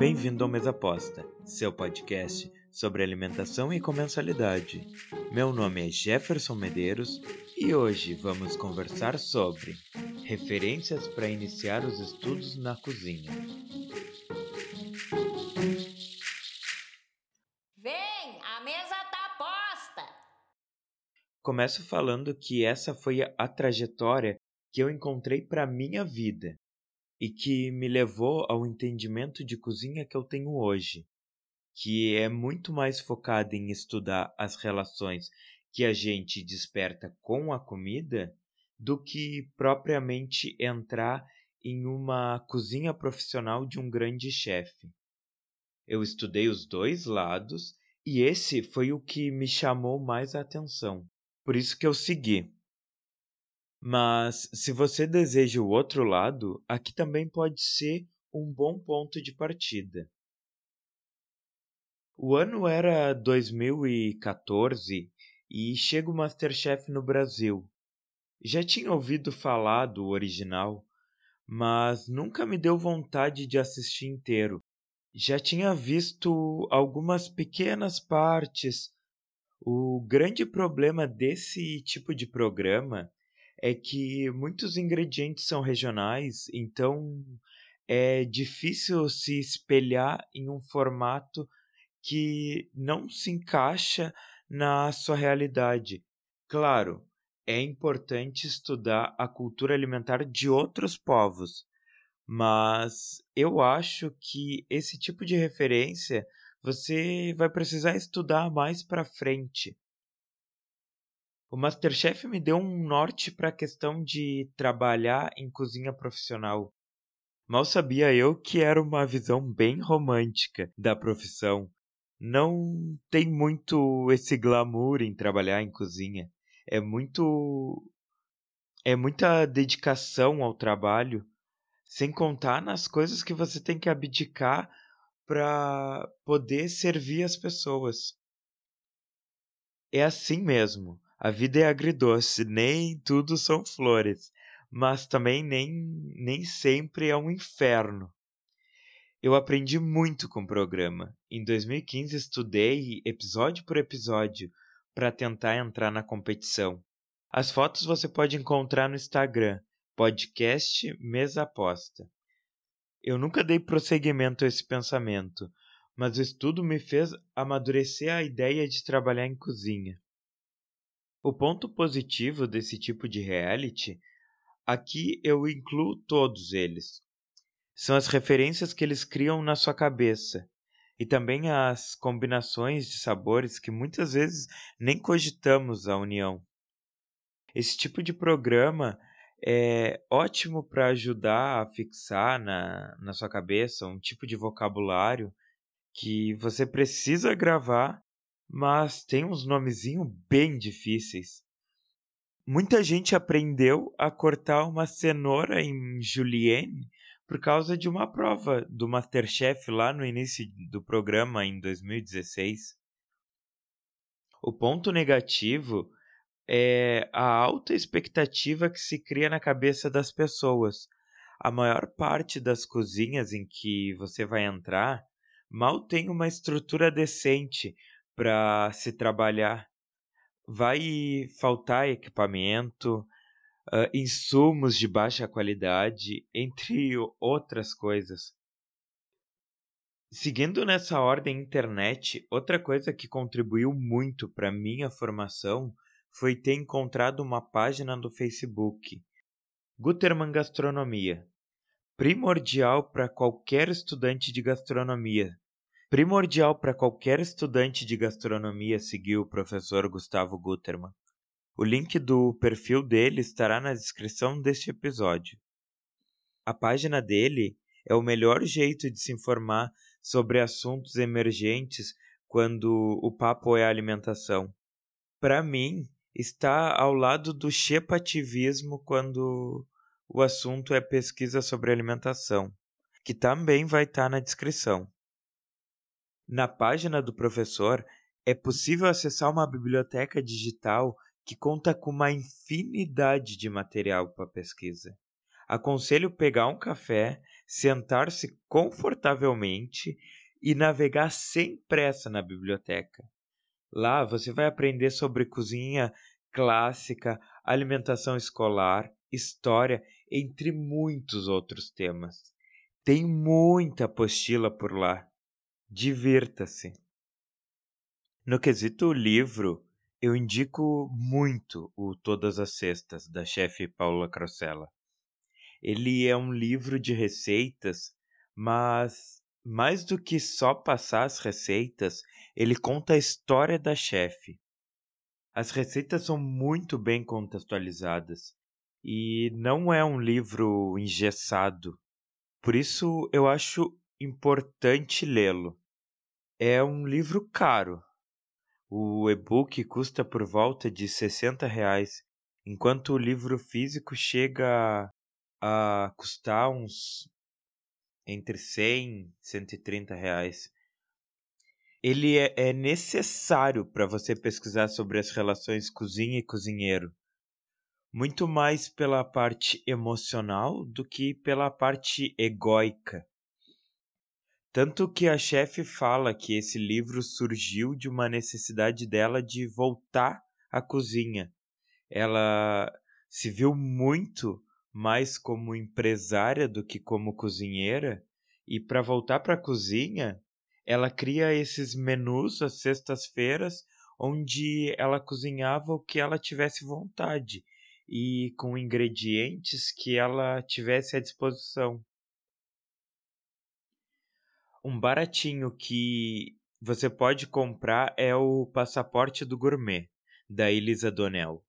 Bem-vindo ao Mesa Aposta, seu podcast sobre alimentação e comensalidade. Meu nome é Jefferson Medeiros e hoje vamos conversar sobre referências para iniciar os estudos na cozinha. Vem, a mesa tá posta! Começo falando que essa foi a trajetória que eu encontrei para minha vida e que me levou ao entendimento de cozinha que eu tenho hoje, que é muito mais focada em estudar as relações que a gente desperta com a comida do que propriamente entrar em uma cozinha profissional de um grande chefe. Eu estudei os dois lados e esse foi o que me chamou mais a atenção. Por isso que eu segui. Mas se você deseja o outro lado, aqui também pode ser um bom ponto de partida. O ano era 2014 e chega o Masterchef no Brasil. Já tinha ouvido falar do original, mas nunca me deu vontade de assistir inteiro. Já tinha visto algumas pequenas partes. O grande problema desse tipo de programa é que muitos ingredientes são regionais, então é difícil se espelhar em um formato que não se encaixa na sua realidade. Claro, é importante estudar a cultura alimentar de outros povos, mas eu acho que esse tipo de referência você vai precisar estudar mais para frente. O Masterchef me deu um norte para a questão de trabalhar em cozinha profissional. Mal sabia eu que era uma visão bem romântica da profissão. Não tem muito esse glamour em trabalhar em cozinha. É muito é muita dedicação ao trabalho, sem contar nas coisas que você tem que abdicar para poder servir as pessoas. É assim mesmo. A vida é agridoce, nem tudo são flores, mas também nem, nem sempre é um inferno. Eu aprendi muito com o programa. Em 2015 estudei episódio por episódio para tentar entrar na competição. As fotos você pode encontrar no Instagram, podcast Mesa Aposta. Eu nunca dei prosseguimento a esse pensamento, mas o estudo me fez amadurecer a ideia de trabalhar em cozinha. O ponto positivo desse tipo de reality, aqui eu incluo todos eles. São as referências que eles criam na sua cabeça e também as combinações de sabores que muitas vezes nem cogitamos a união. Esse tipo de programa é ótimo para ajudar a fixar na, na sua cabeça um tipo de vocabulário que você precisa gravar mas tem uns nomezinhos bem difíceis. Muita gente aprendeu a cortar uma cenoura em julienne por causa de uma prova do Masterchef lá no início do programa em 2016. O ponto negativo é a alta expectativa que se cria na cabeça das pessoas. A maior parte das cozinhas em que você vai entrar mal tem uma estrutura decente para se trabalhar. Vai faltar equipamento, uh, insumos de baixa qualidade, entre outras coisas. Seguindo nessa ordem internet, outra coisa que contribuiu muito para minha formação foi ter encontrado uma página no Facebook, Guterman Gastronomia, primordial para qualquer estudante de gastronomia, Primordial para qualquer estudante de gastronomia seguir o professor Gustavo Guterman. O link do perfil dele estará na descrição deste episódio. A página dele é o melhor jeito de se informar sobre assuntos emergentes quando o papo é alimentação. Para mim, está ao lado do chepativismo quando o assunto é pesquisa sobre alimentação, que também vai estar tá na descrição. Na página do professor, é possível acessar uma biblioteca digital que conta com uma infinidade de material para pesquisa. Aconselho pegar um café, sentar-se confortavelmente e navegar sem pressa na biblioteca. Lá você vai aprender sobre cozinha clássica, alimentação escolar, história, entre muitos outros temas. Tem muita apostila por lá. Divirta-se. No quesito livro, eu indico muito o Todas as Sextas, da chefe Paula Crocella. Ele é um livro de receitas, mas mais do que só passar as receitas, ele conta a história da chefe. As receitas são muito bem contextualizadas e não é um livro engessado. Por isso eu acho importante lê-lo. É um livro caro, o e-book custa por volta de 60 reais, enquanto o livro físico chega a custar uns entre 100 e 130 reais. Ele é, é necessário para você pesquisar sobre as relações cozinha e cozinheiro, muito mais pela parte emocional do que pela parte egóica. Tanto que a chefe fala que esse livro surgiu de uma necessidade dela de voltar à cozinha. Ela se viu muito mais como empresária do que como cozinheira, e para voltar para a cozinha, ela cria esses menus às sextas-feiras onde ela cozinhava o que ela tivesse vontade e com ingredientes que ela tivesse à disposição. Um baratinho que você pode comprar é o Passaporte do Gourmet, da Elisa Donel.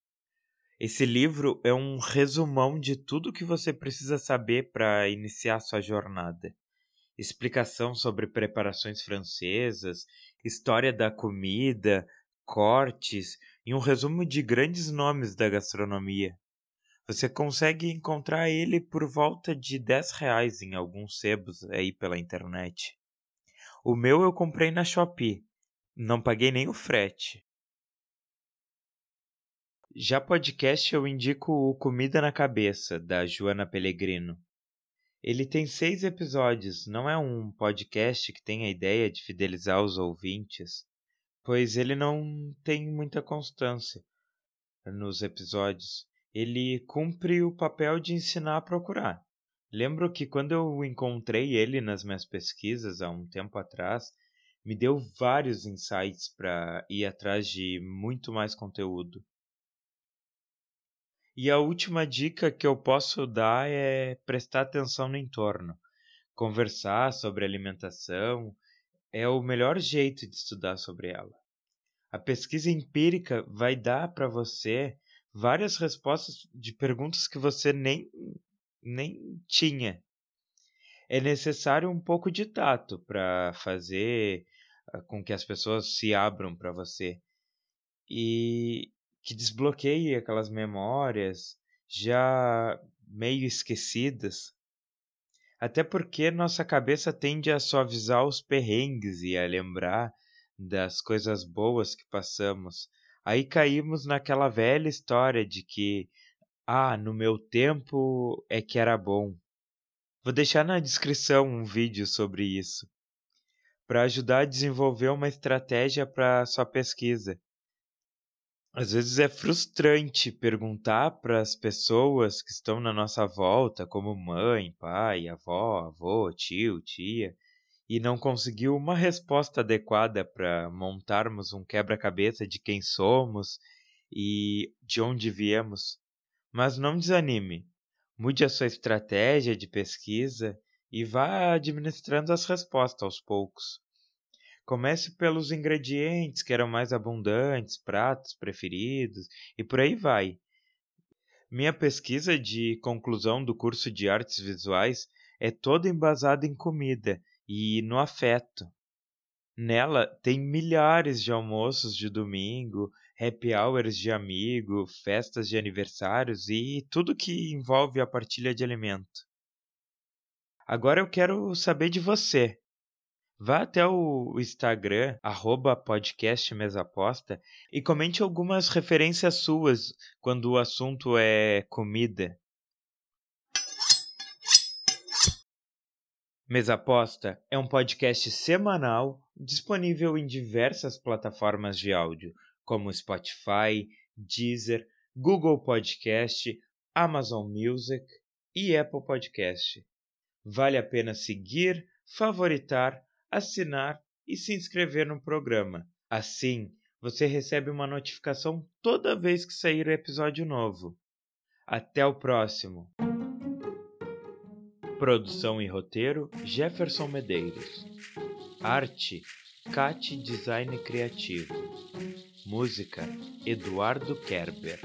Esse livro é um resumão de tudo que você precisa saber para iniciar sua jornada. Explicação sobre preparações francesas, história da comida, cortes e um resumo de grandes nomes da gastronomia. Você consegue encontrar ele por volta de 10 reais em alguns sebos aí pela internet. O meu eu comprei na Shopee. Não paguei nem o frete. Já podcast eu indico o Comida na Cabeça, da Joana Pellegrino. Ele tem seis episódios, não é um podcast que tem a ideia de fidelizar os ouvintes, pois ele não tem muita constância nos episódios. Ele cumpre o papel de ensinar a procurar. Lembro que quando eu encontrei ele nas minhas pesquisas há um tempo atrás, me deu vários insights para ir atrás de muito mais conteúdo. E a última dica que eu posso dar é prestar atenção no entorno. Conversar sobre alimentação é o melhor jeito de estudar sobre ela. A pesquisa empírica vai dar para você várias respostas de perguntas que você nem nem tinha. É necessário um pouco de tato para fazer ah, com que as pessoas se abram para você e que desbloqueie aquelas memórias já meio esquecidas. Até porque nossa cabeça tende a suavizar os perrengues e a lembrar das coisas boas que passamos. Aí caímos naquela velha história de que ah, no meu tempo é que era bom. Vou deixar na descrição um vídeo sobre isso, para ajudar a desenvolver uma estratégia para sua pesquisa. Às vezes é frustrante perguntar para as pessoas que estão na nossa volta, como mãe, pai, avó, avô, tio, tia, e não conseguir uma resposta adequada para montarmos um quebra-cabeça de quem somos e de onde viemos. Mas não desanime. Mude a sua estratégia de pesquisa e vá administrando as respostas aos poucos. Comece pelos ingredientes que eram mais abundantes, pratos preferidos e por aí vai. Minha pesquisa de conclusão do curso de artes visuais é toda embasada em comida e no afeto. Nela tem milhares de almoços de domingo, happy hours de amigo, festas de aniversários e tudo que envolve a partilha de alimento. Agora eu quero saber de você. Vá até o Instagram, arroba podcast Mesaposta, e comente algumas referências suas quando o assunto é comida. Mesa Aposta é um podcast semanal disponível em diversas plataformas de áudio, como Spotify, Deezer, Google Podcast, Amazon Music e Apple Podcast. Vale a pena seguir, favoritar, assinar e se inscrever no programa. Assim, você recebe uma notificação toda vez que sair episódio novo. Até o próximo! Produção e roteiro: Jefferson Medeiros. Arte: Cat Design Criativo. Música: Eduardo Kerber.